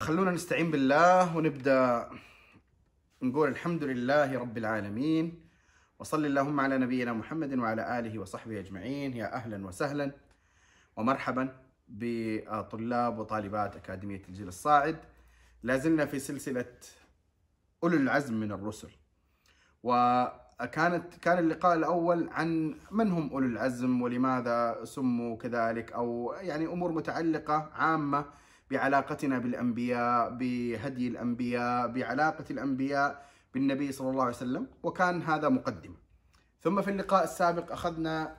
خلونا نستعين بالله ونبدأ نقول الحمد لله رب العالمين وصل اللهم على نبينا محمد وعلى آله وصحبه أجمعين يا أهلا وسهلا ومرحبا بطلاب وطالبات أكاديمية الجيل الصاعد. لا زلنا في سلسلة أولو العزم من الرسل وكانت كان اللقاء الأول عن من هم أولو العزم ولماذا سموا كذلك أو يعني أمور متعلقة عامة بعلاقتنا بالأنبياء بهدي الأنبياء بعلاقة الأنبياء بالنبي صلى الله عليه وسلم وكان هذا مقدمه ثم في اللقاء السابق أخذنا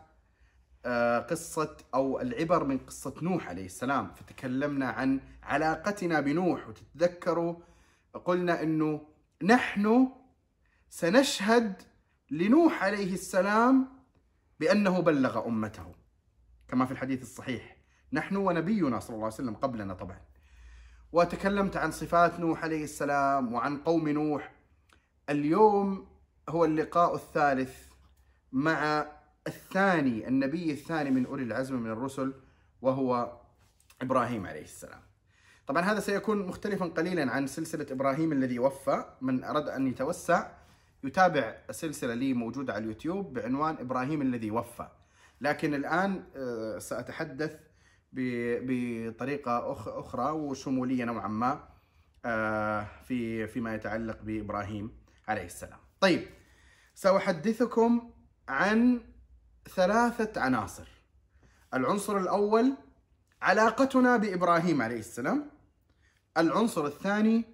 آه، قصة أو العبر من قصة نوح عليه السلام فتكلمنا عن علاقتنا بنوح وتتذكروا قلنا إنه نحن سنشهد لنوح عليه السلام بأنه بلغ أمته كما في الحديث الصحيح. نحن ونبينا صلى الله عليه وسلم قبلنا طبعا وتكلمت عن صفات نوح عليه السلام وعن قوم نوح اليوم هو اللقاء الثالث مع الثاني النبي الثاني من أولي العزم من الرسل وهو إبراهيم عليه السلام. طبعا هذا سيكون مختلفا قليلا عن سلسلة إبراهيم الذي وفى من أراد أن يتوسع يتابع سلسلة لي موجودة على اليوتيوب بعنوان إبراهيم الذي وفى. لكن الآن آه، سأتحدث بطريقة أخرى وشمولية نوعا ما آه، في فيما يتعلق بإبراهيم عليه السلام. طيب سأحدثكم عن ثلاثة عناصر. العنصر الأول علاقتنا بإبراهيم عليه السلام. العنصر الثاني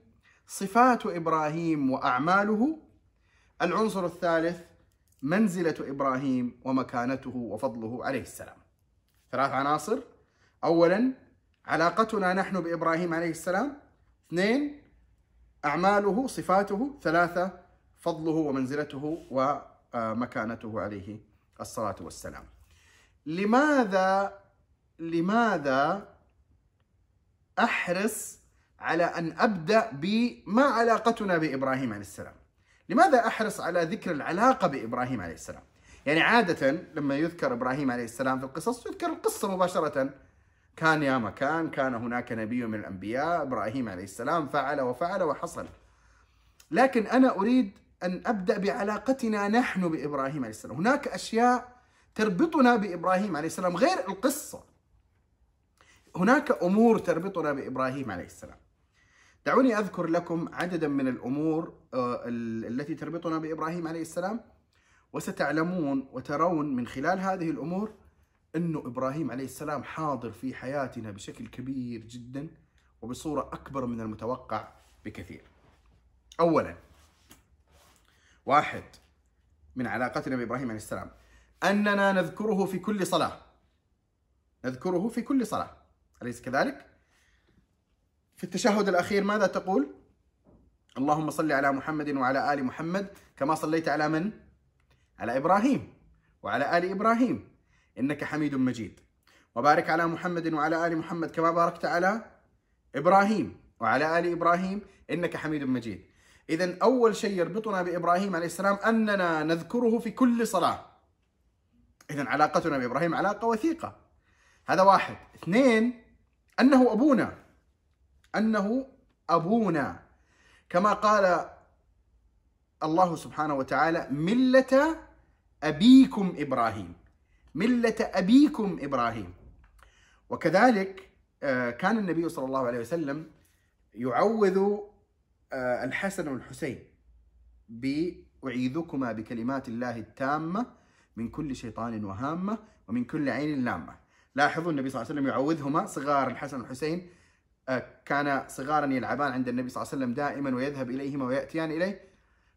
صفات إبراهيم وأعماله. العنصر الثالث منزلة إبراهيم ومكانته وفضله عليه السلام. ثلاث عناصر اولا علاقتنا نحن بإبراهيم عليه السلام. اثنين أعماله صفاته. ثلاثة فضله ومنزلته ومكانته عليه الصلاة والسلام. لماذا لماذا أحرص على أن أبدأ بما علاقتنا بإبراهيم عليه السلام؟ لماذا أحرص على ذكر العلاقة بإبراهيم عليه السلام؟ يعني عادة لما يذكر إبراهيم عليه السلام في القصص يذكر القصة مباشرة. كان يا مكان كان هناك نبي من الأنبياء إبراهيم عليه السلام فعل وفعل وحصل. لكن أنا أريد أن أبدأ بعلاقتنا نحن بإبراهيم عليه السلام. هناك أشياء تربطنا بإبراهيم عليه السلام غير القصة. هناك أمور تربطنا بإبراهيم عليه السلام. دعوني أذكر لكم عددا من الأمور آه، التي تربطنا بإبراهيم عليه السلام. وستعلمون وترون من خلال هذه الأمور إنه إبراهيم عليه السلام حاضر في حياتنا بشكل كبير جدا وبصورة أكبر من المتوقع بكثير. اولا واحد من علاقتنا بإبراهيم عليه السلام أننا نذكره في كل صلاة. نذكره في كل صلاة، أليس كذلك؟ في التشهد الأخير ماذا تقول؟ اللهم صل على محمد وعلى آل محمد كما صليت على من؟ على إبراهيم وعلى آل إبراهيم إنك حميد مجيد. وبارك على محمد وعلى آل محمد كما باركت على إبراهيم وعلى آل إبراهيم إنك حميد مجيد. إذا أول شيء يربطنا بإبراهيم عليه السلام أننا نذكره في كل صلاة. إذا علاقتنا بإبراهيم علاقة وثيقة. هذا واحد. اثنين أنه أبونا. أنه أبونا. كما قال الله سبحانه وتعالى ملة أبيكم إبراهيم. ملة أبيكم إبراهيم. وكذلك آه، كان النبي صلى الله عليه وسلم يعوذ آه، الحسن والحسين بأعيذكما بكلمات الله التامة من كل شيطان وهامة ومن كل عين لامة. لاحظوا النبي صلى الله عليه وسلم يعوذهما. صغار الحسن والحسين آه، كان صغارا يلعبان عند النبي صلى الله عليه وسلم دائما ويذهب إليهما ويأتيان إليه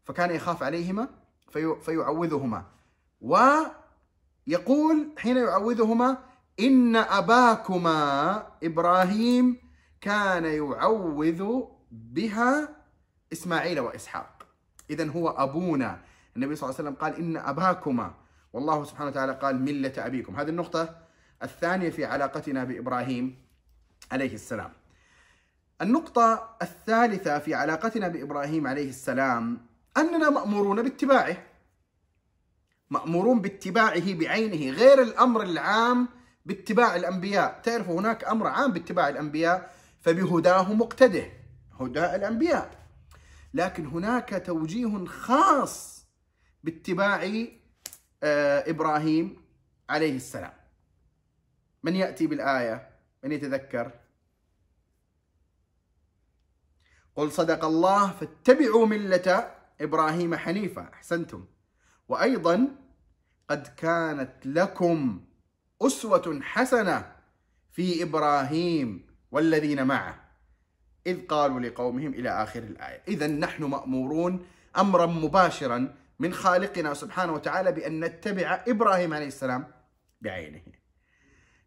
فكان يخاف عليهما فيعوذهما. و يقول حين يعوذهما إن أباكما إبراهيم كان يعوذ بها إسماعيل وإسحاق. إذا هو أبونا. النبي صلى الله عليه وسلم قال إن أباكما. والله سبحانه وتعالى قال ملة أبيكم. هذه النقطة الثانية في علاقتنا بإبراهيم عليه السلام. النقطة الثالثة في علاقتنا بإبراهيم عليه السلام أننا مأمورون باتباعه. مأمورون باتباعه بعينه غير الأمر العام باتباع الأنبياء. تعرفوا هناك أمر عام باتباع الأنبياء فبهداه مقتده هدى الأنبياء. لكن هناك توجيه خاص باتباع آه، إبراهيم عليه السلام. من يأتي بالآية؟ من يتذكر؟ قل صدق الله فاتبعوا ملة إبراهيم حنيفا أحسنتم. وأيضا قد كانت لكم أسوة حسنة في إبراهيم والذين معه إذ قالوا لقومهم إلى آخر الآية. إذا نحن مأمورون أمرا مباشرا من خالقنا سبحانه وتعالى بأن نتبع إبراهيم عليه السلام بعينه.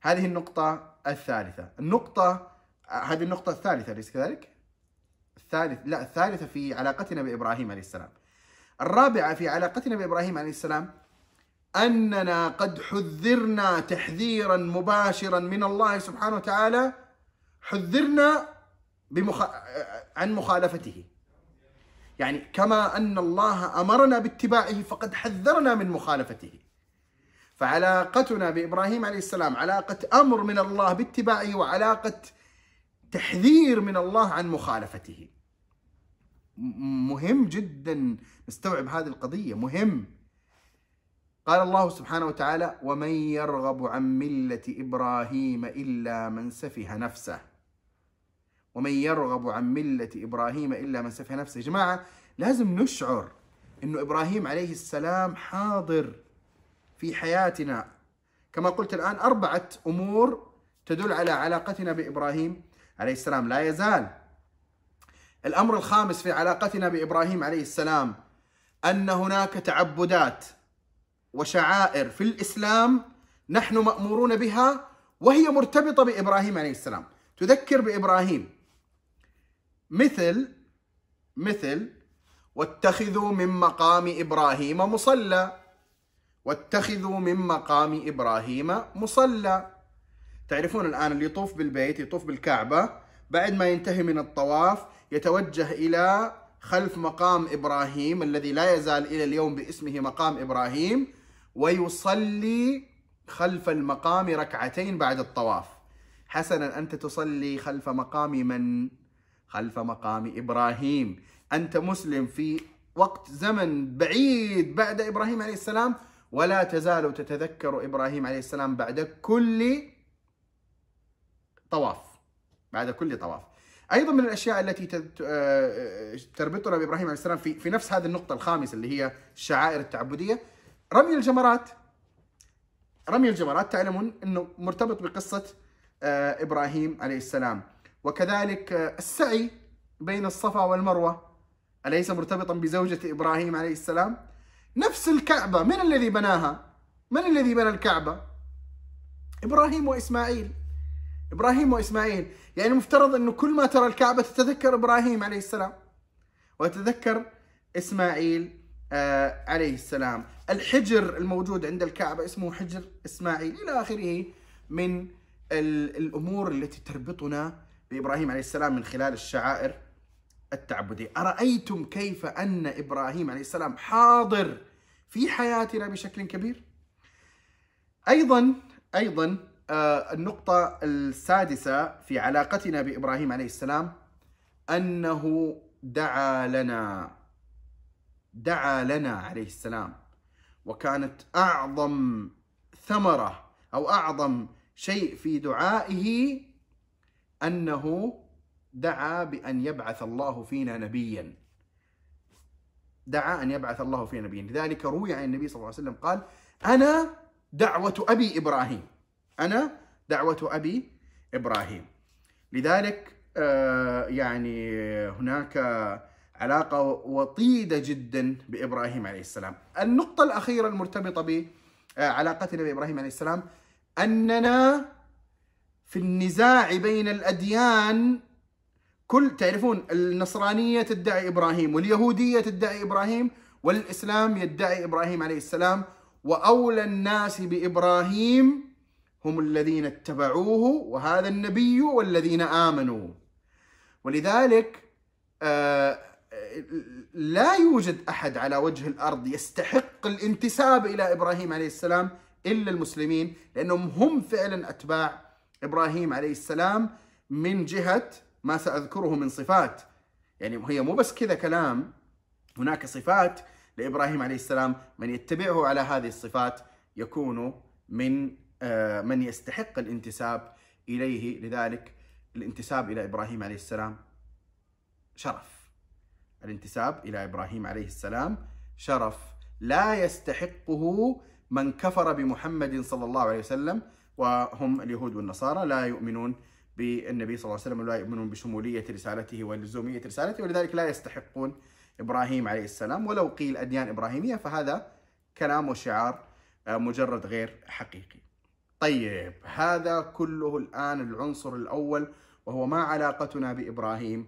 هذه النقطة الثالثة. النقطة هذه النقطة الثالثة أليس كذلك؟ الثالث لا الثالثة في علاقتنا بإبراهيم عليه السلام. الرابعة في علاقتنا بإبراهيم عليه السلام أننا قد حذرنا تحذيرا مباشرا من الله سبحانه وتعالى حذرنا بمخ... عن مخالفته. يعني كما أن الله أمرنا باتباعه فقد حذرنا من مخالفته. فعلاقتنا بإبراهيم عليه السلام علاقة أمر من الله باتباعه وعلاقة تحذير من الله عن مخالفته. مهم جدا نستوعب هذه القضية مهم. قال الله سبحانه وتعالى ومن يرغب عن ملة إبراهيم إلا من سفه نفسه. ومن يرغب عن ملة إبراهيم إلا من سفه نفسه. يا جماعة لازم نشعر أنه إبراهيم عليه السلام حاضر في حياتنا. كما قلت الآن أربعة أمور تدل على علاقتنا بإبراهيم عليه السلام. لا يزال. الأمر الخامس في علاقتنا بإبراهيم عليه السلام أن هناك تعبدات وشعائر في الإسلام نحن مأمورون بها وهي مرتبطة بإبراهيم عليه السلام. تذكر بإبراهيم. مثل مثل واتخذوا من مقام إبراهيم مصلى. واتخذوا من مقام إبراهيم مصلى. تعرفون الآن اللي يطوف بالبيت يطوف بالكعبة بعد ما ينتهي من الطواف يتوجه إلى خلف مقام إبراهيم الذي لا يزال إلى اليوم باسمه مقام إبراهيم ويصلي خلف المقام ركعتين بعد الطواف. حسنا أنت تصلي خلف مقام من؟ خلف مقام إبراهيم. أنت مسلم في وقت زمن بعيد بعد إبراهيم عليه السلام ولا تزال تتذكر إبراهيم عليه السلام بعد كل طواف بعد كل طواف. أيضا من الأشياء التي آه، تربطنا بإبراهيم عليه السلام في في نفس هذه النقطة الخامسة اللي هي الشعائر التعبدية. رمي الجمرات. رمي الجمرات تعلمون إنه مرتبط بقصة آه، إبراهيم عليه السلام. وكذلك آه، السعي بين الصفا والمروة أليس مرتبطا بزوجة إبراهيم عليه السلام؟ نفس الكعبة. من الذي بناها؟ من الذي بنى الكعبة؟ إبراهيم وإسماعيل. إبراهيم وإسماعيل. يعني المفترض إنه كل ما ترى الكعبة تتذكر إبراهيم عليه السلام. وتتذكر إسماعيل آه عليه السلام. الحجر الموجود عند الكعبة اسمه حجر إسماعيل إلى آخره من الأمور التي تربطنا بإبراهيم عليه السلام من خلال الشعائر التعبدية. أرأيتم كيف أن إبراهيم عليه السلام حاضر في حياتنا بشكل كبير؟ أيضا أيضا النقطة السادسة في علاقتنا بإبراهيم عليه السلام أنه دعا لنا دعا لنا عليه السلام وكانت أعظم ثمرة أو أعظم شيء في دعائه أنه دعا بأن يبعث الله فينا نبيا. دعا أن يبعث الله فينا نبيا. لذلك روي عن النبي صلى الله عليه وسلم قال أنا دعوة أبي إبراهيم. أنا دعوة أبي إبراهيم. لذلك آه، يعني هناك علاقة وطيدة جدا بإبراهيم عليه السلام. النقطة الأخيرة المرتبطة بعلاقتنا بإبراهيم عليه السلام أننا في النزاع بين الأديان كل تعرفون النصرانية تدعي إبراهيم واليهودية تدعي إبراهيم والإسلام يدعي إبراهيم عليه السلام وأولى الناس بإبراهيم هم الذين اتبعوه وهذا النبي والذين آمنوا. ولذلك آه، لا يوجد أحد على وجه الأرض يستحق الانتساب إلى إبراهيم عليه السلام إلا المسلمين لأنهم هم فعلا أتباع إبراهيم عليه السلام من جهة ما سأذكره من صفات. يعني هي مو بس كذا كلام هناك صفات لإبراهيم عليه السلام من يتبعه على هذه الصفات يكون من من يستحق الانتساب إليه. لذلك الانتساب إلى إبراهيم عليه السلام شرف. الانتساب إلى إبراهيم عليه السلام شرف. لا يستحقه من كفر بمحمد صلى الله عليه وسلم وهم اليهود والنصارى. لا يؤمنون بالنبي صلى الله عليه وسلم ولا يؤمنون بشمولية رسالته ولزومية رسالته ولذلك لا يستحقون إبراهيم عليه السلام. ولو قيل أديان إبراهيمية فهذا كلام وشعار آه، مجرد غير حقيقي. طيب هذا كله الآن العنصر الأول وهو ما علاقتنا بإبراهيم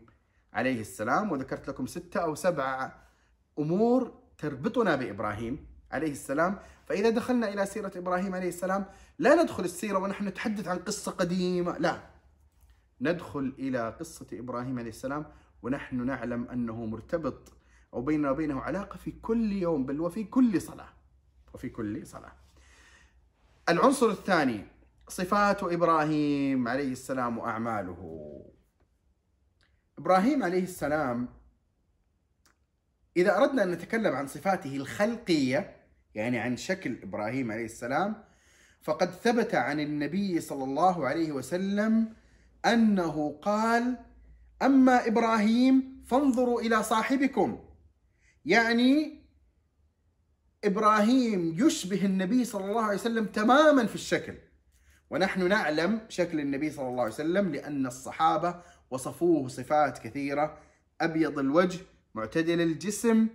عليه السلام وذكرت لكم ستة أو سبعة أمور تربطنا بإبراهيم عليه السلام. فإذا دخلنا إلى سيرة إبراهيم عليه السلام لا ندخل السيرة ونحن نتحدث عن قصة قديمة لا. ندخل إلى قصة إبراهيم عليه السلام ونحن نعلم أنه مرتبط أو بيننا وبينه علاقة في كل يوم بل وفي كل صلاة وفي كل صلاة. العنصر الثاني صفات إبراهيم عليه السلام وأعماله. إبراهيم عليه السلام إذا أردنا أن نتكلم عن صفاته الخلقية يعني عن شكل إبراهيم عليه السلام فقد ثبت عن النبي صلى الله عليه وسلم أنه قال أما إبراهيم فانظروا إلى صاحبكم. يعني إبراهيم يشبه النبي صلى الله عليه وسلم تماما في الشكل. ونحن نعلم شكل النبي صلى الله عليه وسلم لأن الصحابة وصفوه صفات كثيرة. أبيض الوجه معتدل الجسم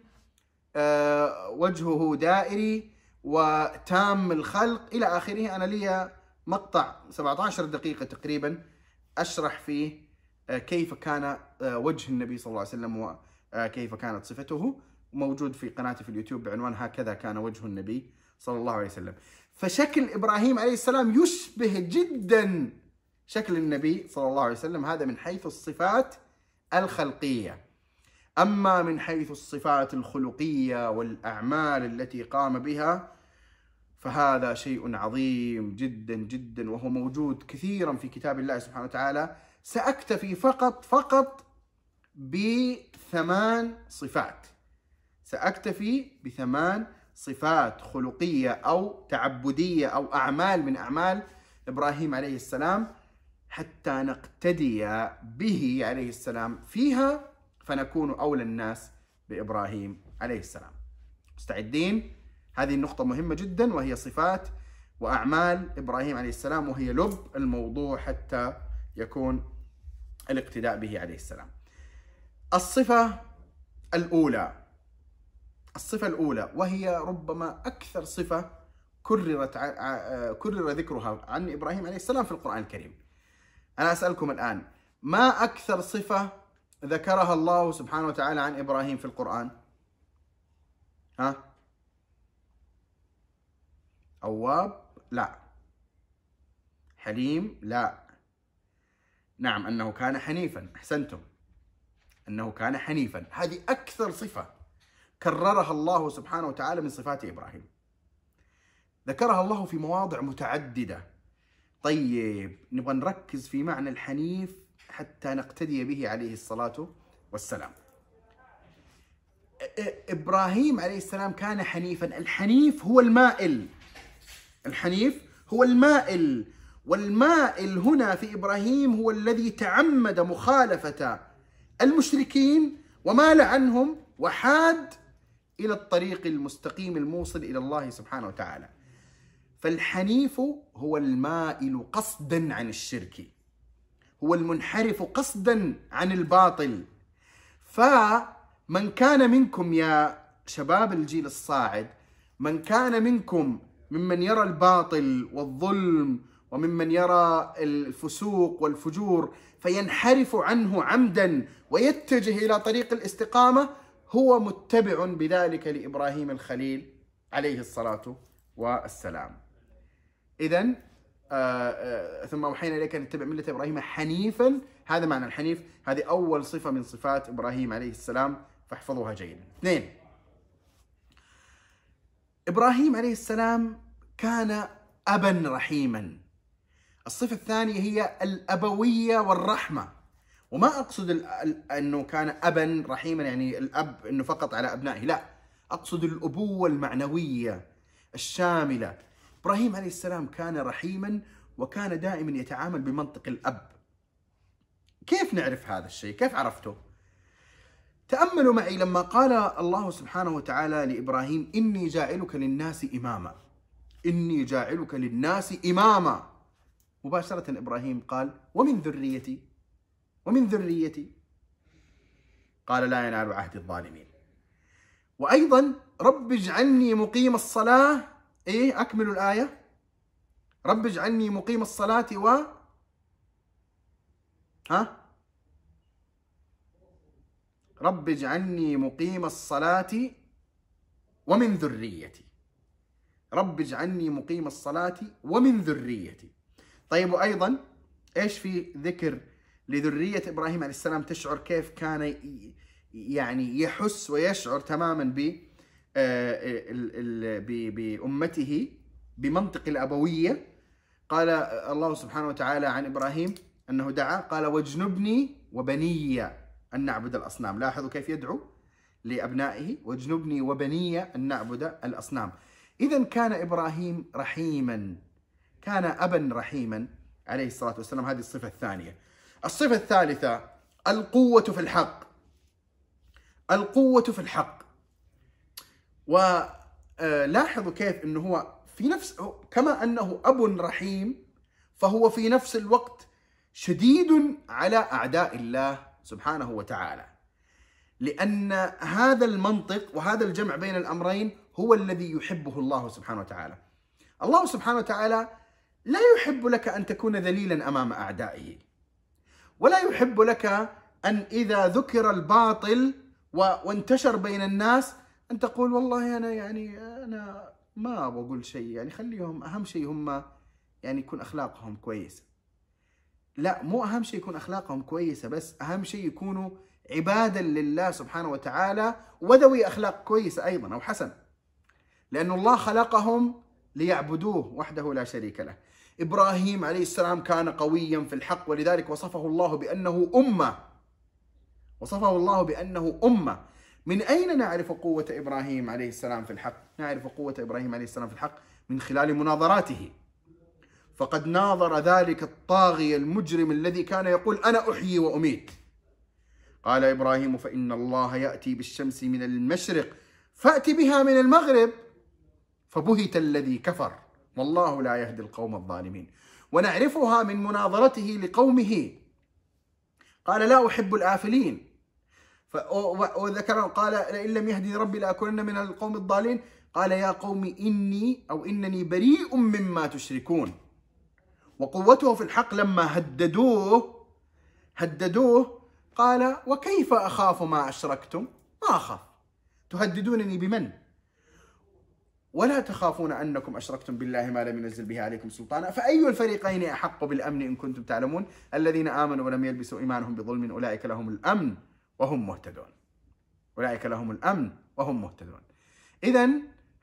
أه وجهه دائري وتام الخلق. إلى آخره أنا لي مقطع 17 دقيقة تقريبا أشرح فيه أه كيف كان أه وجه النبي صلى الله عليه وسلم وكيف كانت صفته. موجود في قناتي في اليوتيوب بعنوان هكذا كان وجه النبي صلى الله عليه وسلم. فشكل إبراهيم عليه السلام يشبه جدا شكل النبي صلى الله عليه وسلم هذا من حيث الصفات الخلقية. أما من حيث الصفات الخلقية والأعمال التي قام بها فهذا شيء عظيم جدا جدا وهو موجود كثيرا في كتاب الله سبحانه وتعالى. سأكتفي فقط فقط بثمان صفات. سأكتفي بثمان صفات خلقية أو تعبدية أو أعمال من أعمال إبراهيم عليه السلام حتى نقتدي به عليه السلام فيها فنكون أولى الناس بإبراهيم عليه السلام مستعدين؟ هذه النقطة مهمة جدا وهي صفات وأعمال إبراهيم عليه السلام وهي لب الموضوع حتى يكون الاقتداء به عليه السلام الصفة الأولى الصفة الأولى وهي ربما أكثر صفة كررت كرر ذكرها عن إبراهيم عليه السلام في القرآن الكريم. أنا أسألكم الآن ما أكثر صفة ذكرها الله سبحانه وتعالى عن إبراهيم في القرآن؟ ها؟ أواب؟ لا. حليم؟ لا. نعم أنه كان حنيفا أحسنتم. أنه كان حنيفا. هذه أكثر صفة. كررها الله سبحانه وتعالى من صفات إبراهيم. ذكرها الله في مواضع متعددة. طيب نبغى نركز في معنى الحنيف حتى نقتدي به عليه الصلاة والسلام. إبراهيم عليه السلام كان حنيفا. الحنيف هو المائل. الحنيف هو المائل. والمائل هنا في إبراهيم هو الذي تعمد مخالفة المشركين ومال عنهم وحاد إلى الطريق المستقيم الموصل إلى الله سبحانه وتعالى. فالحنيف هو المائل قصدا عن الشرك. هو المنحرف قصدا عن الباطل. فمن كان منكم يا شباب الجيل الصاعد من كان منكم ممن يرى الباطل والظلم وممن يرى الفسوق والفجور فينحرف عنه عمدا ويتجه إلى طريق الاستقامة هو متبع بذلك لإبراهيم الخليل عليه الصلاة والسلام. اذا آه آه ثم أوحينا إليك أن تتبع ملة إبراهيم حنيفا هذا معنى الحنيف هذه أول صفة من صفات إبراهيم عليه السلام فاحفظوها جيدا. اثنين إبراهيم عليه السلام كان ابا رحيما. الصفة الثانية هي الأبوية والرحمة وما أقصد أنه كان ابا رحيما يعني الأب إنه فقط على أبنائه لا. أقصد الأبوة المعنوية الشاملة. إبراهيم عليه السلام كان رحيما وكان دائما يتعامل بمنطق الأب. كيف نعرف هذا الشيء؟ كيف عرفته؟ تأملوا معي لما قال الله سبحانه وتعالى لإبراهيم إني جاعلك للناس إماما. إني جاعلك للناس إماما. مباشرة إبراهيم قال ومن ذريتي ومن ذريتي. قال لا ينال عهد الظالمين. وأيضا رب اجعلني مقيم الصلاة. إيه؟ اكملوا الآية. رب اجعلني مقيم الصلاة و ها؟ رب اجعلني مقيم الصلاة ومن ذريتي. رب اجعلني مقيم الصلاة ومن ذريتي. طيب وأيضا إيش في ذكر لذرية إبراهيم عليه السلام تشعر كيف كان يعني يحس ويشعر تماما ب آه، ب- بأمته بمنطق الأبوية. قال الله سبحانه وتعالى عن إبراهيم أنه دعا قال واجنبني وبني أن نعبد الأصنام. لاحظوا كيف يدعو لأبنائه؟ واجنبني وبني أن نعبد الأصنام. اذا كان إبراهيم رحيما كان ابا رحيما عليه الصلاة والسلام. هذه الصفة الثانية. الصفة الثالثة القوة في الحق. القوة في الحق. ولاحظوا كيف إنه هو في نفس كما أنه أب رحيم فهو في نفس الوقت شديد على أعداء الله سبحانه وتعالى. لأن هذا المنطق وهذا الجمع بين الأمرين هو الذي يحبه الله سبحانه وتعالى. الله سبحانه وتعالى لا يحب لك أن تكون ذليلا أمام أعدائه. ولا يحب لك أن إذا ذكر الباطل وانتشر بين الناس أن تقول والله أنا يعني أنا ما بقول شيء يعني خليهم أهم شيء هم يعني يكون أخلاقهم كويسه لا مو أهم شيء يكون أخلاقهم كويسة بس أهم شيء يكونوا عبادا لله سبحانه وتعالى وذوي أخلاق كويسة أيضا أو حسن. لأن الله خلقهم ليعبدوه وحده لا شريك له. إبراهيم عليه السلام كان قويا في الحق ولذلك وصفه الله بأنه أمة. وصفه الله بأنه أمة. من أين نعرف قوة إبراهيم عليه السلام في الحق؟ نعرف قوة إبراهيم عليه السلام في الحق من خلال مناظراته. فقد ناظر ذلك الطاغية المجرم الذي كان يقول أنا أحيي وأميت. قال إبراهيم فإن الله يأتي بالشمس من المشرق فأت بها من المغرب. فبهت الذي كفر. والله لا يهدي القوم الظالمين. ونعرفها من مناظرته لقومه. قال لا أحب الآفلين. وذكر قال إن لم يهدي ربي لأكونن من القوم الضالين. قال يا قوم إني أو إنني بريء مما تشركون. وقوته في الحق لما هددوه هددوه قال وكيف أخاف ما أشركتم؟ ما أخاف. تهددونني بمن؟ ولا تخافون أنكم أشركتم بالله ما لم ينزل به عليكم سلطانا. فأي الفريقين أحق بالأمن إن كنتم تعلمون؟ الذين آمنوا ولم يلبسوا إيمانهم بظلم أولئك لهم الأمن وهم مهتدون. أولئك لهم الأمن وهم مهتدون. إذا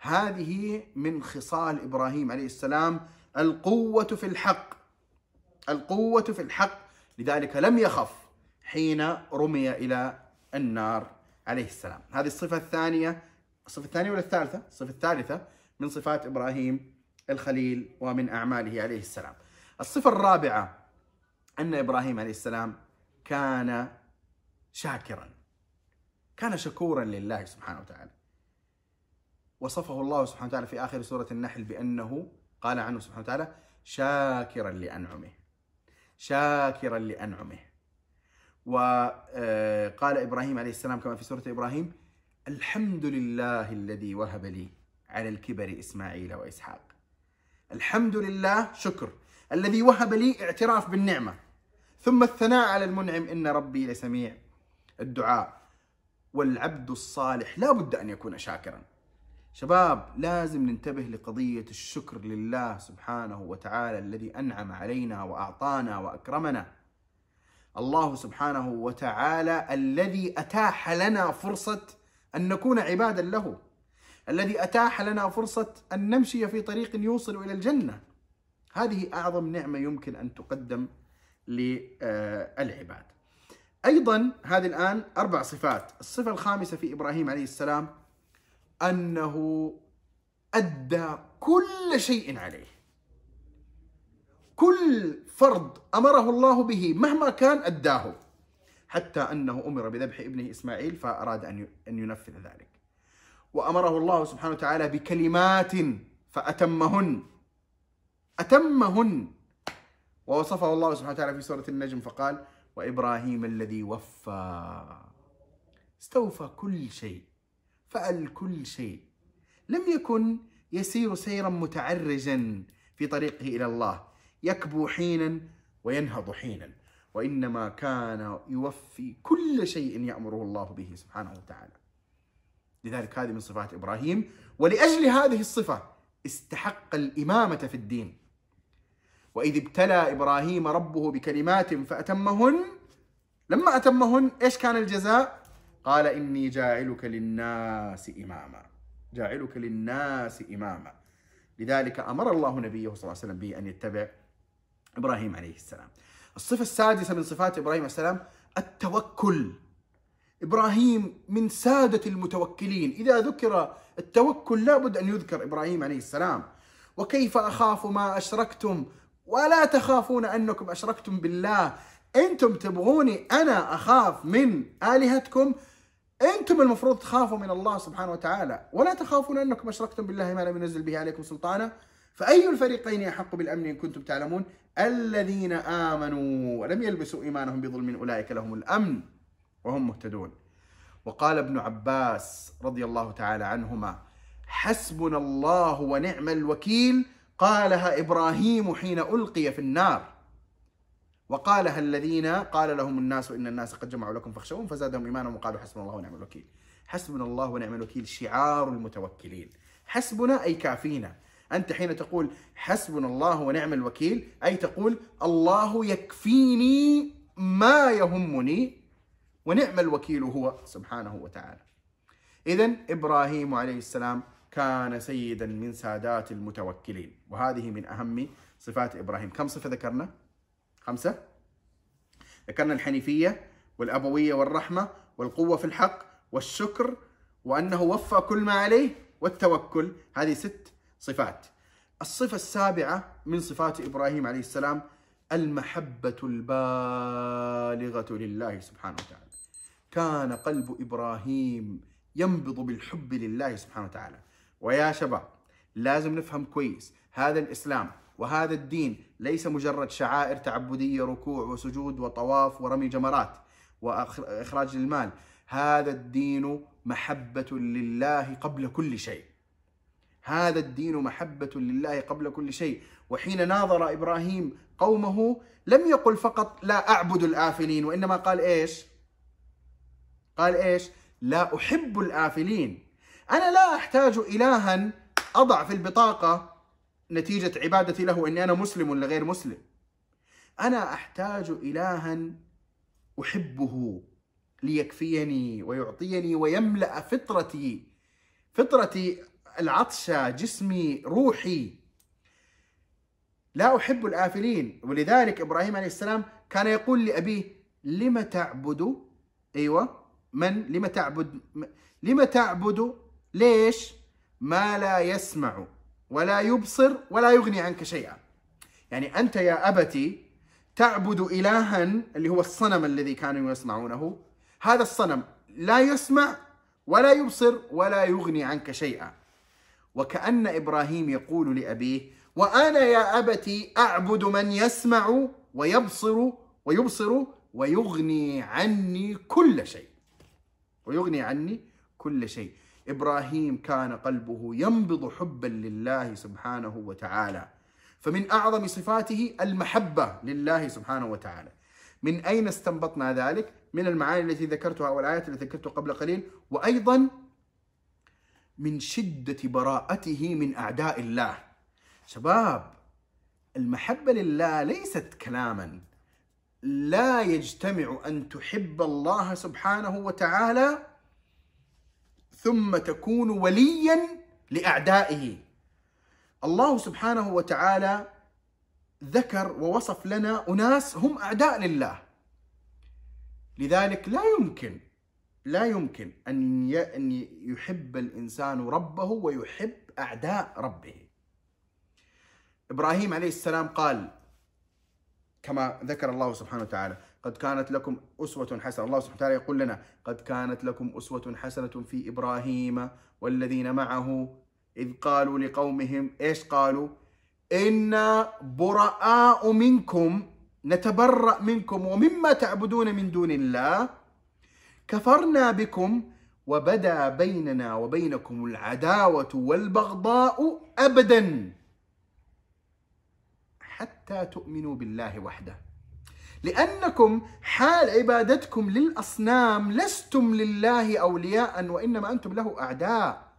هذه من خصال إبراهيم عليه السلام القوة في الحق. القوة في الحق. لذلك لم يخف حين رمي إلى النار عليه السلام. هذه الصفة الثانية الصفة الثانية ولا الثالثة؟ الصفة الثالثة من صفات إبراهيم الخليل ومن أعماله عليه السلام. الصفة الرابعة أن إبراهيم عليه السلام كان شاكرا. كان شكورا لله سبحانه وتعالى. وصفه الله سبحانه وتعالى في آخر سورة النحل بأنه قال عنه سبحانه وتعالى شاكرا لأنعمه. شاكرا لأنعمه. وقال إبراهيم عليه السلام كما في سورة إبراهيم الحمد لله الذي وهب لي على الكبر إسماعيل وإسحاق. الحمد لله شكر الذي وهب لي اعتراف بالنعمة. ثم الثناء على المنعم إن ربي لسميع الدعاء. والعبد الصالح لا بد أن يكون شاكرا. شباب لازم ننتبه لقضية الشكر لله سبحانه وتعالى الذي أنعم علينا وأعطانا وأكرمنا. الله سبحانه وتعالى الذي أتاح لنا فرصة أن نكون عبادا له. الذي أتاح لنا فرصة أن نمشي في طريق يوصل إلى الجنة. هذه أعظم نعمة يمكن أن تقدم للعباد. أيضا هذه الآن أربع صفات. الصفة الخامسة في إبراهيم عليه السلام أنه أدى كل شيء عليه. كل فرض أمره الله به مهما كان أداه. حتى أنه أمر بذبح ابنه إسماعيل فأراد أن ينفذ ذلك. وأمره الله سبحانه وتعالى بكلمات فأتمهن. أتمهن. ووصفه الله سبحانه وتعالى في سورة النجم فقال وإبراهيم الذي وفى. استوفى كل شيء. فعل كل شيء. لم يكن يسير سيرا متعرجا في طريقه إلى الله. يكبو حينا وينهض حينا. وإنما كان يوفي كل شيء يأمره الله به سبحانه وتعالى. لذلك هذه من صفات إبراهيم ولأجل هذه الصفة استحق الإمامة في الدين. وإذ ابتلى إبراهيم ربه بكلمات فأتمهن. لما أتمهن إيش كان الجزاء؟ قال إني جاعلك للناس إماما. جاعلك للناس إماما. لذلك أمر الله نبيه صلى الله عليه وسلم به أن يتبع إبراهيم عليه السلام. الصفة السادسة من صفات إبراهيم عليه السلام التوكل. إبراهيم من سادة المتوكلين. إذا ذكر التوكل لابد أن يذكر إبراهيم عليه السلام. وكيف أخاف ما أشركتم؟ ولا تخافون أنكم أشركتم بالله. أنتم تبغوني أنا أخاف من آلهتكم. أنتم المفروض تخافوا من الله سبحانه وتعالى. ولا تخافون أنكم أشركتم بالله ما لم ينزل به عليكم سلطانا. فأي الفريقين أحق بالأمن إن كنتم تعلمون؟ الذين آمنوا ولم يلبسوا إيمانهم بظلم أولئك لهم الأمن وهم مهتدون. وقال ابن عباس رضي الله تعالى عنهما حسبنا الله ونعم الوكيل قالها إبراهيم حين ألقي في النار. وقالها الذين قال لهم الناس إن الناس قد جمعوا لكم فاخشوهم فزادهم إيمانا وقالوا حسبنا الله ونعم الوكيل حسبنا الله ونعم الوكيل شعار المتوكلين. حسبنا أي كافينا. أنت حين تقول حسبنا الله ونعم الوكيل أي تقول الله يكفيني ما يهمني ونعم الوكيل هو سبحانه وتعالى. إذا إبراهيم عليه السلام كان سيدا من سادات المتوكلين. وهذه من أهم صفات إبراهيم. كم صفة ذكرنا؟ خمسة. ذكرنا الحنيفية والأبوية والرحمة والقوة في الحق والشكر وأنه وفى كل ما عليه والتوكل. هذه ست صفات. الصفة السابعة من صفات إبراهيم عليه السلام المحبة البالغة لله سبحانه وتعالى. كان قلب إبراهيم ينبض بالحب لله سبحانه وتعالى. ويا شباب لازم نفهم كويس هذا الإسلام وهذا الدين ليس مجرد شعائر تعبدية ركوع وسجود وطواف ورمي جمرات وإخراج المال. هذا الدين محبة لله قبل كل شيء. هذا الدين محبة لله قبل كل شيء. وحين ناظر إبراهيم قومه لم يقل فقط لا أعبد الآفلين وإنما قال إيش؟ قال إيش؟ لا أحب الآفلين. أنا لا أحتاج إلها أضع في البطاقة نتيجة عبادتي له أني أنا مسلم ولا غير مسلم. أنا أحتاج إلها أحبه ليكفيني ويعطيني ويملأ فطرتي. فطرتي العطشة جسمي روحي. لا أحب الآفلين. ولذلك إبراهيم عليه السلام كان يقول لأبيه لم تعبد؟ أيوة. من؟ لم تعبد؟ لم تعبد؟ ليش؟ ما لا يسمع ولا يبصر ولا يغني عنك شيئا. يعني أنت يا أبتي تعبد إلها اللي هو الصنم الذي كانوا يسمعونه. هذا الصنم لا يسمع ولا يبصر ولا يغني عنك شيئا. وكأن إبراهيم يقول لأبيه وأنا يا أبتي أعبد من يسمع ويبصر ويبصر ويغني عني كل شيء. ويغني عني كل شيء. إبراهيم كان قلبه ينبض حبا لله سبحانه وتعالى. فمن أعظم صفاته المحبة لله سبحانه وتعالى. من أين استنبطنا ذلك؟ من المعاني التي ذكرتها والآيات التي ذكرتها قبل قليل. وأيضا من شدة براءته من أعداء الله. شباب المحبة لله ليست كلاما. لا يجتمع أن تحب الله سبحانه وتعالى ثم تكون وليا لأعدائه. الله سبحانه وتعالى ذكر ووصف لنا أناس هم أعداء لله. لذلك لا يمكن لا يمكن أن يحب الإنسان ربه ويحب أعداء ربه. إبراهيم عليه السلام قال كما ذكر الله سبحانه وتعالى قد كانت لكم أسوة حسنة. الله سبحانه وتعالى يقول لنا قد كانت لكم أسوة حسنة في إبراهيم والذين معه إذ قالوا لقومهم إيش قالوا؟ إنا براء منكم نتبرأ منكم ومما تعبدون من دون الله كفرنا بكم وبدا بيننا وبينكم العداوة والبغضاء أبدا. حتى تؤمنوا بالله وحده. لأنكم حال عبادتكم للأصنام لستم لله أولياء وإنما أنتم له أعداء.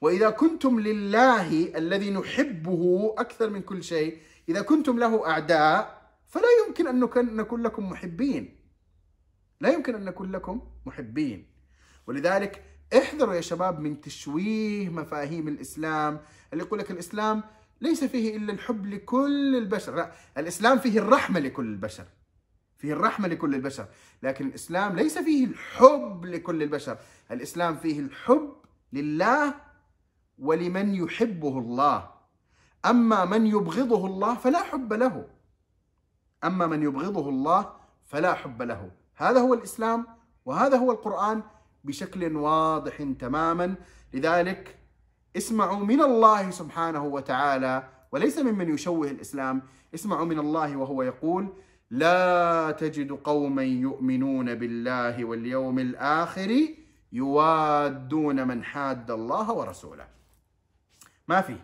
وإذا كنتم لله الذي نحبه أكثر من كل شيء إذا كنتم له أعداء فلا يمكن أن نكون لكم محبين. لا يمكن أن نكون لكم محبين. ولذلك احذروا يا شباب من تشويه مفاهيم الإسلام اللي يقول لك الإسلام ليس فيه إلا الحب لكل البشر لا الإسلام فيه الرحمة لكل البشر فيه الرحمة لكل البشر لكن الإسلام ليس فيه الحب لكل البشر الإسلام فيه الحب لله ولمن يحبه الله أما من يبغضه الله فلا حب له أما من يبغضه الله فلا حب له. هذا هو الإسلام وهذا هو القرآن بشكل واضح تماما. لذلك اسمعوا من الله سبحانه وتعالى وليس ممن يشوه الإسلام اسمعوا من الله وهو يقول لا تجد قوما يؤمنون بالله واليوم الآخر يوادون من حاد الله ورسوله. ما في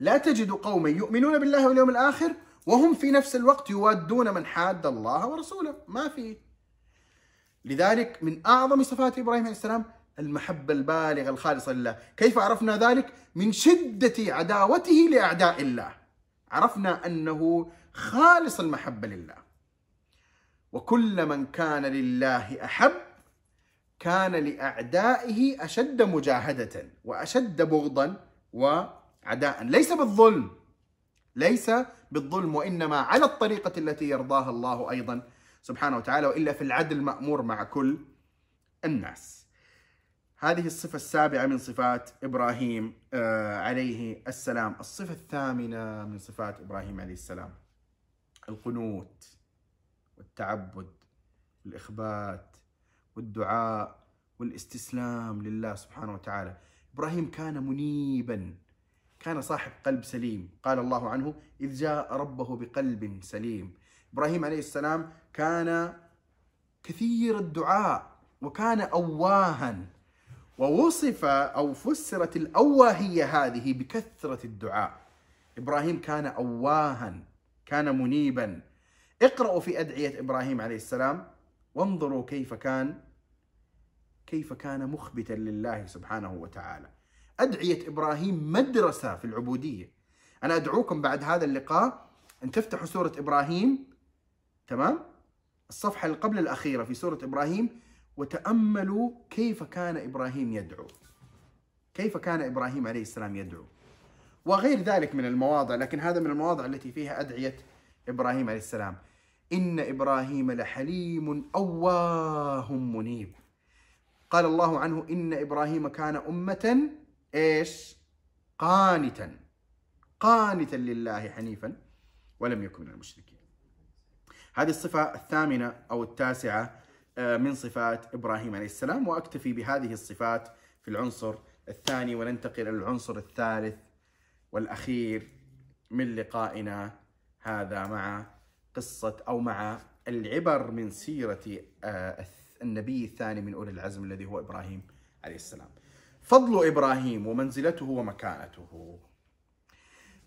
لا تجد قوما يؤمنون بالله واليوم الآخر وهم في نفس الوقت يوادون من حاد الله ورسوله. ما في لذلك من أعظم صفات إبراهيم عليه السلام المحبة البالغة الخالصة لله. كيف عرفنا ذلك؟ من شدة عداوته لأعداء الله. عرفنا أنه خالص المحبة لله. وكل من كان لله أحب كان لأعدائه أشد مجاهدة وأشد بغضا وعداء. ليس بالظلم ليس بالظلم وإنما على الطريقة التي يرضاها الله أيضا. سبحانه وتعالى وإلا في العدل مأمور مع كل الناس. هذه الصفة السابعة من صفات إبراهيم آه، عليه السلام. الصفة الثامنة من صفات إبراهيم عليه السلام. القنوت والتعبد والإخبات والدعاء والاستسلام لله سبحانه وتعالى. إبراهيم كان منيبا كان صاحب قلب سليم. قال الله عنه إذ جاء ربه بقلب سليم. إبراهيم عليه السلام كان كثير الدعاء وكان أواها. ووصف أو فسرت الأواهية هذه بكثرة الدعاء. إبراهيم كان أواها كان منيبا. اقرأوا في أدعية إبراهيم عليه السلام وانظروا كيف كان كيف كان مخبتا لله سبحانه وتعالى. أدعية إبراهيم مدرسة في العبودية. أنا أدعوكم بعد هذا اللقاء أن تفتحوا سورة إبراهيم تمام؟ الصفحة اللي قبل الأخيرة في سورة إبراهيم وتأملوا كيف كان إبراهيم يدعو. كيف كان إبراهيم عليه السلام يدعو. وغير ذلك من المواضع لكن هذا من المواضع التي فيها أدعية إبراهيم عليه السلام. إن إبراهيم لحليم أواه منيب. قال الله عنه إن إبراهيم كان أمة إيش؟ قانتا. قانتا لله حنيفا ولم يكن من المشركين. هذه الصفة الثامنة أو التاسعة آه، من صفات إبراهيم عليه السلام وأكتفي بهذه الصفات في العنصر الثاني وننتقل إلى العنصر الثالث والأخير من لقائنا هذا مع قصة أو مع العبر من سيرة آه، النبي الثاني من أولي العزم الذي هو إبراهيم عليه السلام. فضل إبراهيم ومنزلته ومكانته.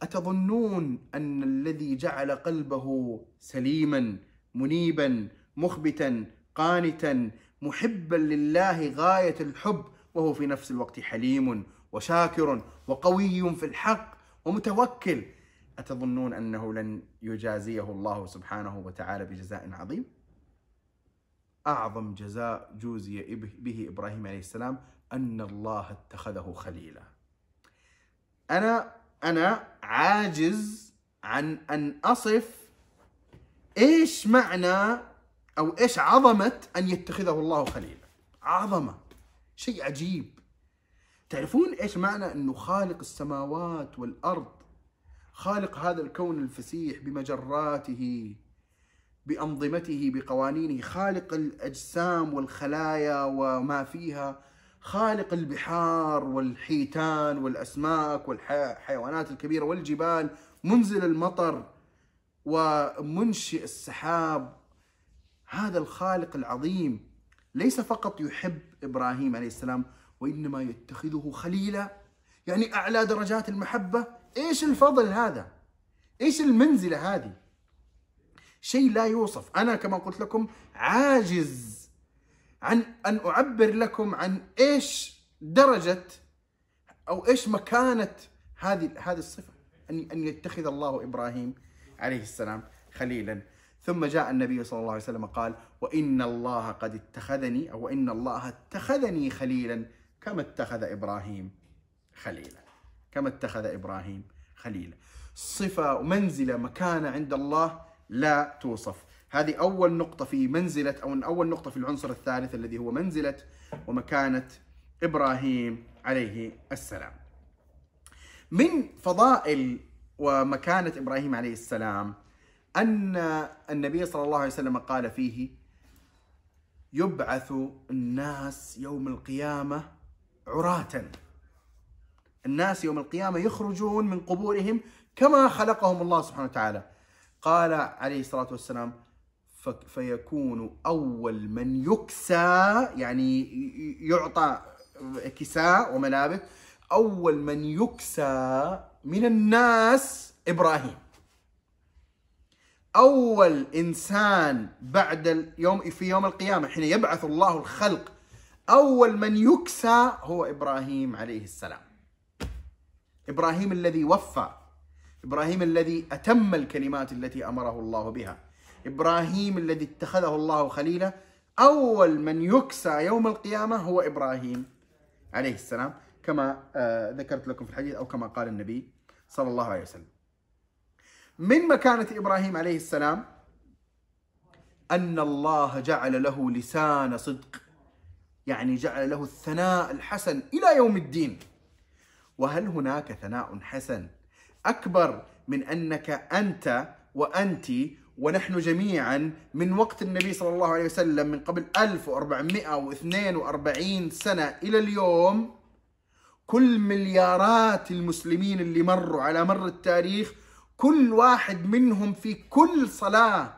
أتظنون أن الذي جعل قلبه سليما منيبا مخبتا قانتا محبا لله غاية الحب وهو في نفس الوقت حليم وشاكر وقوي في الحق ومتوكل أتظنون أنه لن يجازيه الله سبحانه وتعالى بجزاء عظيم؟ أعظم جزاء جوزي به إبراهيم عليه السلام أن الله اتخذه خليلا أنا أنا عاجز عن أن أصف إيش معنى أو إيش عظمة أن يتخذه الله خليلا. عظمة. شيء عجيب. تعرفون إيش معنى أنه خالق السماوات والأرض؟ خالق هذا الكون الفسيح بمجراته بأنظمته بقوانينه خالق الأجسام والخلايا وما فيها خالق البحار والحيتان والأسماك والحيوانات الكبيرة والجبال منزل المطر ومنشئ السحاب. هذا الخالق العظيم ليس فقط يحب إبراهيم عليه السلام وإنما يتخذه خليلا. يعني أعلى درجات المحبة. إيش الفضل هذا؟ إيش المنزلة هذه؟ شيء لا يوصف. أنا كما قلت لكم عاجز. عن أن أعبر لكم عن إيش درجة أو إيش مكانة هذه هذه الصفة. أن أن يتخذ الله إبراهيم عليه السلام خليلا. ثم جاء النبي صلى الله عليه وسلم قال وإن الله قد اتخذني أو ان الله اتخذني خليلا. كما اتخذ إبراهيم خليلا؟ كما اتخذ إبراهيم خليلا؟ صفة ومنزلة مكانة عند الله لا توصف. هذه أول نقطة في منزلة أو أول نقطة في العنصر الثالث الذي هو منزلة ومكانة إبراهيم عليه السلام. من فضائل ومكانة إبراهيم عليه السلام أن النبي صلى الله عليه وسلم قال فيه يبعث الناس يوم القيامة عراة. الناس يوم القيامة يخرجون من قبورهم كما خلقهم الله سبحانه وتعالى. قال عليه الصلاة والسلام فيكون أول من يكسى يعني يعطى كساء وملابس أول من يكسى من الناس إبراهيم. أول إنسان بعد اليوم في يوم القيامة حين يبعث الله الخلق أول من يكسى هو إبراهيم عليه السلام. إبراهيم الذي وفى إبراهيم الذي أتم الكلمات التي أمره الله بها. إبراهيم الذي اتخذه الله خليلا. أول من يكسى يوم القيامة هو إبراهيم عليه السلام كما آه، ذكرت لكم في الحديث أو كما قال النبي صلى الله عليه وسلم. من مكانة إبراهيم عليه السلام؟ أن الله جعل له لسان صدق يعني جعل له الثناء الحسن إلى يوم الدين. وهل هناك ثناء حسن أكبر من أنك أنت وأنت ونحن جميعا من وقت النبي صلى الله عليه وسلم من قبل 1442 سنة إلى اليوم كل مليارات المسلمين اللي مروا على مر التاريخ كل واحد منهم في كل صلاة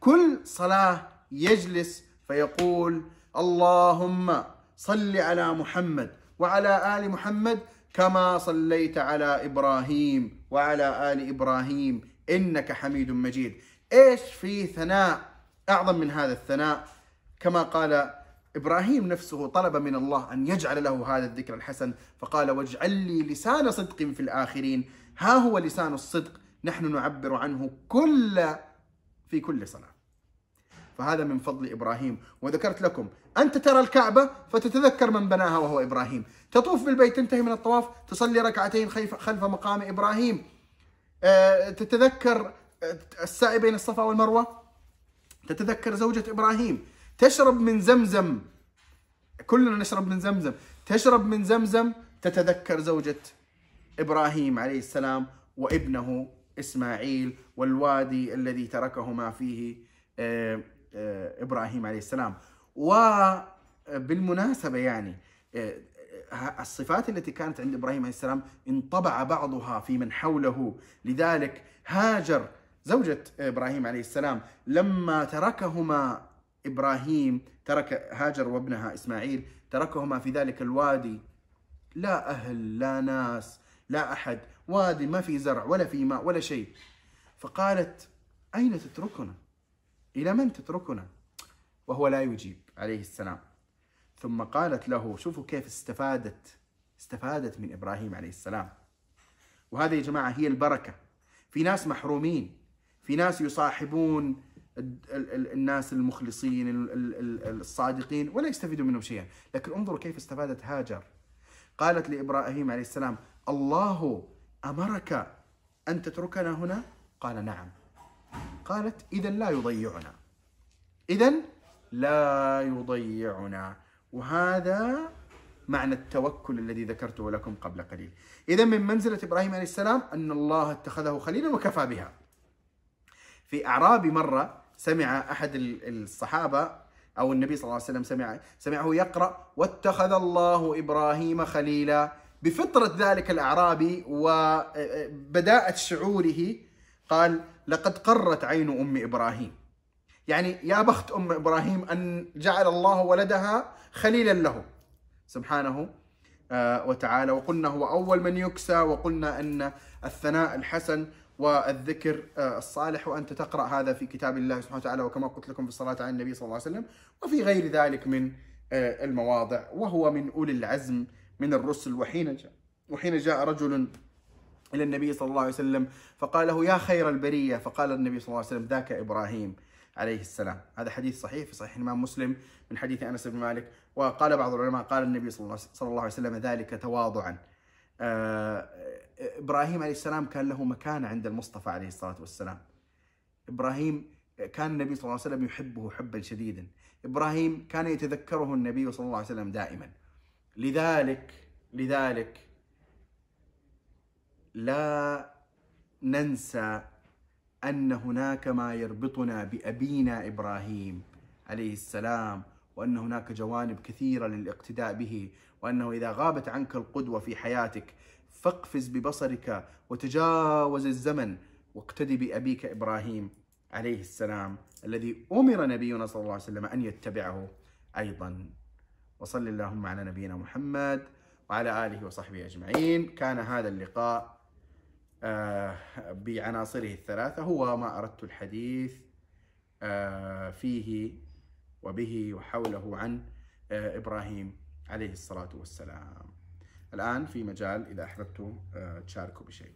كل صلاة يجلس فيقول اللهم صل على محمد وعلى آل محمد كما صليت على إبراهيم وعلى آل إبراهيم. إنك حميد مجيد. إيش في ثناء أعظم من هذا الثناء؟ كما قال إبراهيم نفسه طلب من الله أن يجعل له هذا الذكر الحسن فقال واجعل لي لسان صدق في الآخرين. ها هو لسان الصدق نحن نعبر عنه كل في كل صلاة. فهذا من فضل إبراهيم. وذكرت لكم أنت ترى الكعبة فتتذكر من بناها وهو إبراهيم. تطوف بالبيت تنتهي من الطواف تصلي ركعتين خلف مقام إبراهيم. آه، تتذكر آه، السعي بين الصفا والمروة؟ تتذكر زوجة إبراهيم؟ تشرب من زمزم. كلنا نشرب من زمزم. تشرب من زمزم تتذكر زوجة إبراهيم عليه السلام وابنه إسماعيل والوادي الذي تركهما فيه آه، إبراهيم عليه السلام. وبالمناسبه يعني الصفات التي كانت عند إبراهيم عليه السلام انطبع بعضها في من حوله. لذلك هاجر زوجة إبراهيم عليه السلام. لما تركهما إبراهيم ترك هاجر وابنها إسماعيل تركهما في ذلك الوادي لا أهل لا ناس لا أحد. وادي ما في زرع ولا في ماء ولا شيء. فقالت أين تتركنا؟ إلى من تتركنا؟ وهو لا يجيب عليه السلام. ثم قالت له شوفوا كيف استفادت استفادت من إبراهيم عليه السلام. وهذه يا جماعة هي البركة. في ناس محرومين في ناس يصاحبون الناس المخلصين الصادقين ولا يستفيدوا منهم شيئا. لكن انظروا كيف استفادت هاجر. قالت لإبراهيم عليه السلام الله أمرك أن تتركنا هنا؟ قال نعم. قالت اذا لا يضيعنا. إذا لا يضيعنا. وهذا معنى التوكل الذي ذكرته لكم قبل قليل. إذا من منزلة إبراهيم عليه السلام أن الله اتخذه خليلا وكفى بها. في أعرابي مرة سمع أحد الصحابة أو النبي صلى الله عليه وسلم سمع سمعه يقرأ واتخذ الله إبراهيم خليلا. بفطرة ذلك الأعرابي وبداءة شعوره قال لقد قرت عين أم إبراهيم. يعني يا بخت أم إبراهيم أن جعل الله ولدها خليلا له. سبحانه آه، وتعالى. وقلنا هو أول من يكسى وقلنا أن الثناء الحسن والذكر آه، الصالح وأنت تقرأ هذا في كتاب الله سبحانه وتعالى. وكما قلت لكم في الصلاة على النبي صلى الله عليه وسلم وفي غير ذلك من آه، المواضع. وهو من أولي العزم من الرسل. وحين جاء وحين جاء رجل إلى النبي صلى الله عليه وسلم فقال له يا خير البرية. فقال النبي صلى الله عليه وسلم ذاك إبراهيم. عليه السلام. هذا حديث صحيح في صحيح الإمام مسلم من حديث أنس بن مالك وقال بعض العلماء قال النبي صلى الله عليه وسلم ذلك تواضعا. آه، إبراهيم عليه السلام كان له مكانة عند المصطفى عليه الصلاة والسلام. إبراهيم كان النبي صلى الله عليه وسلم يحبه حبا شديدا. إبراهيم كان يتذكره النبي صلى الله عليه وسلم دائما. لذلك لذلك لا ننسى أن هناك ما يربطنا بأبينا إبراهيم عليه السلام وأن هناك جوانب كثيرة للاقتداء به وأنه إذا غابت عنك القدوة في حياتك فاقفز ببصرك وتجاوز الزمن واقتدي بأبيك إبراهيم عليه السلام الذي أمر نبينا صلى الله عليه وسلم أن يتبعه أيضا. وصل اللهم على نبينا محمد وعلى آله وصحبه أجمعين. كان هذا اللقاء. بعناصره الثلاثة هو ما أردت الحديث آه، فيه وبه وحوله عن آه، إبراهيم عليه الصلاة والسلام. الآن في مجال إذا أحببتم تشاركوا بشيء.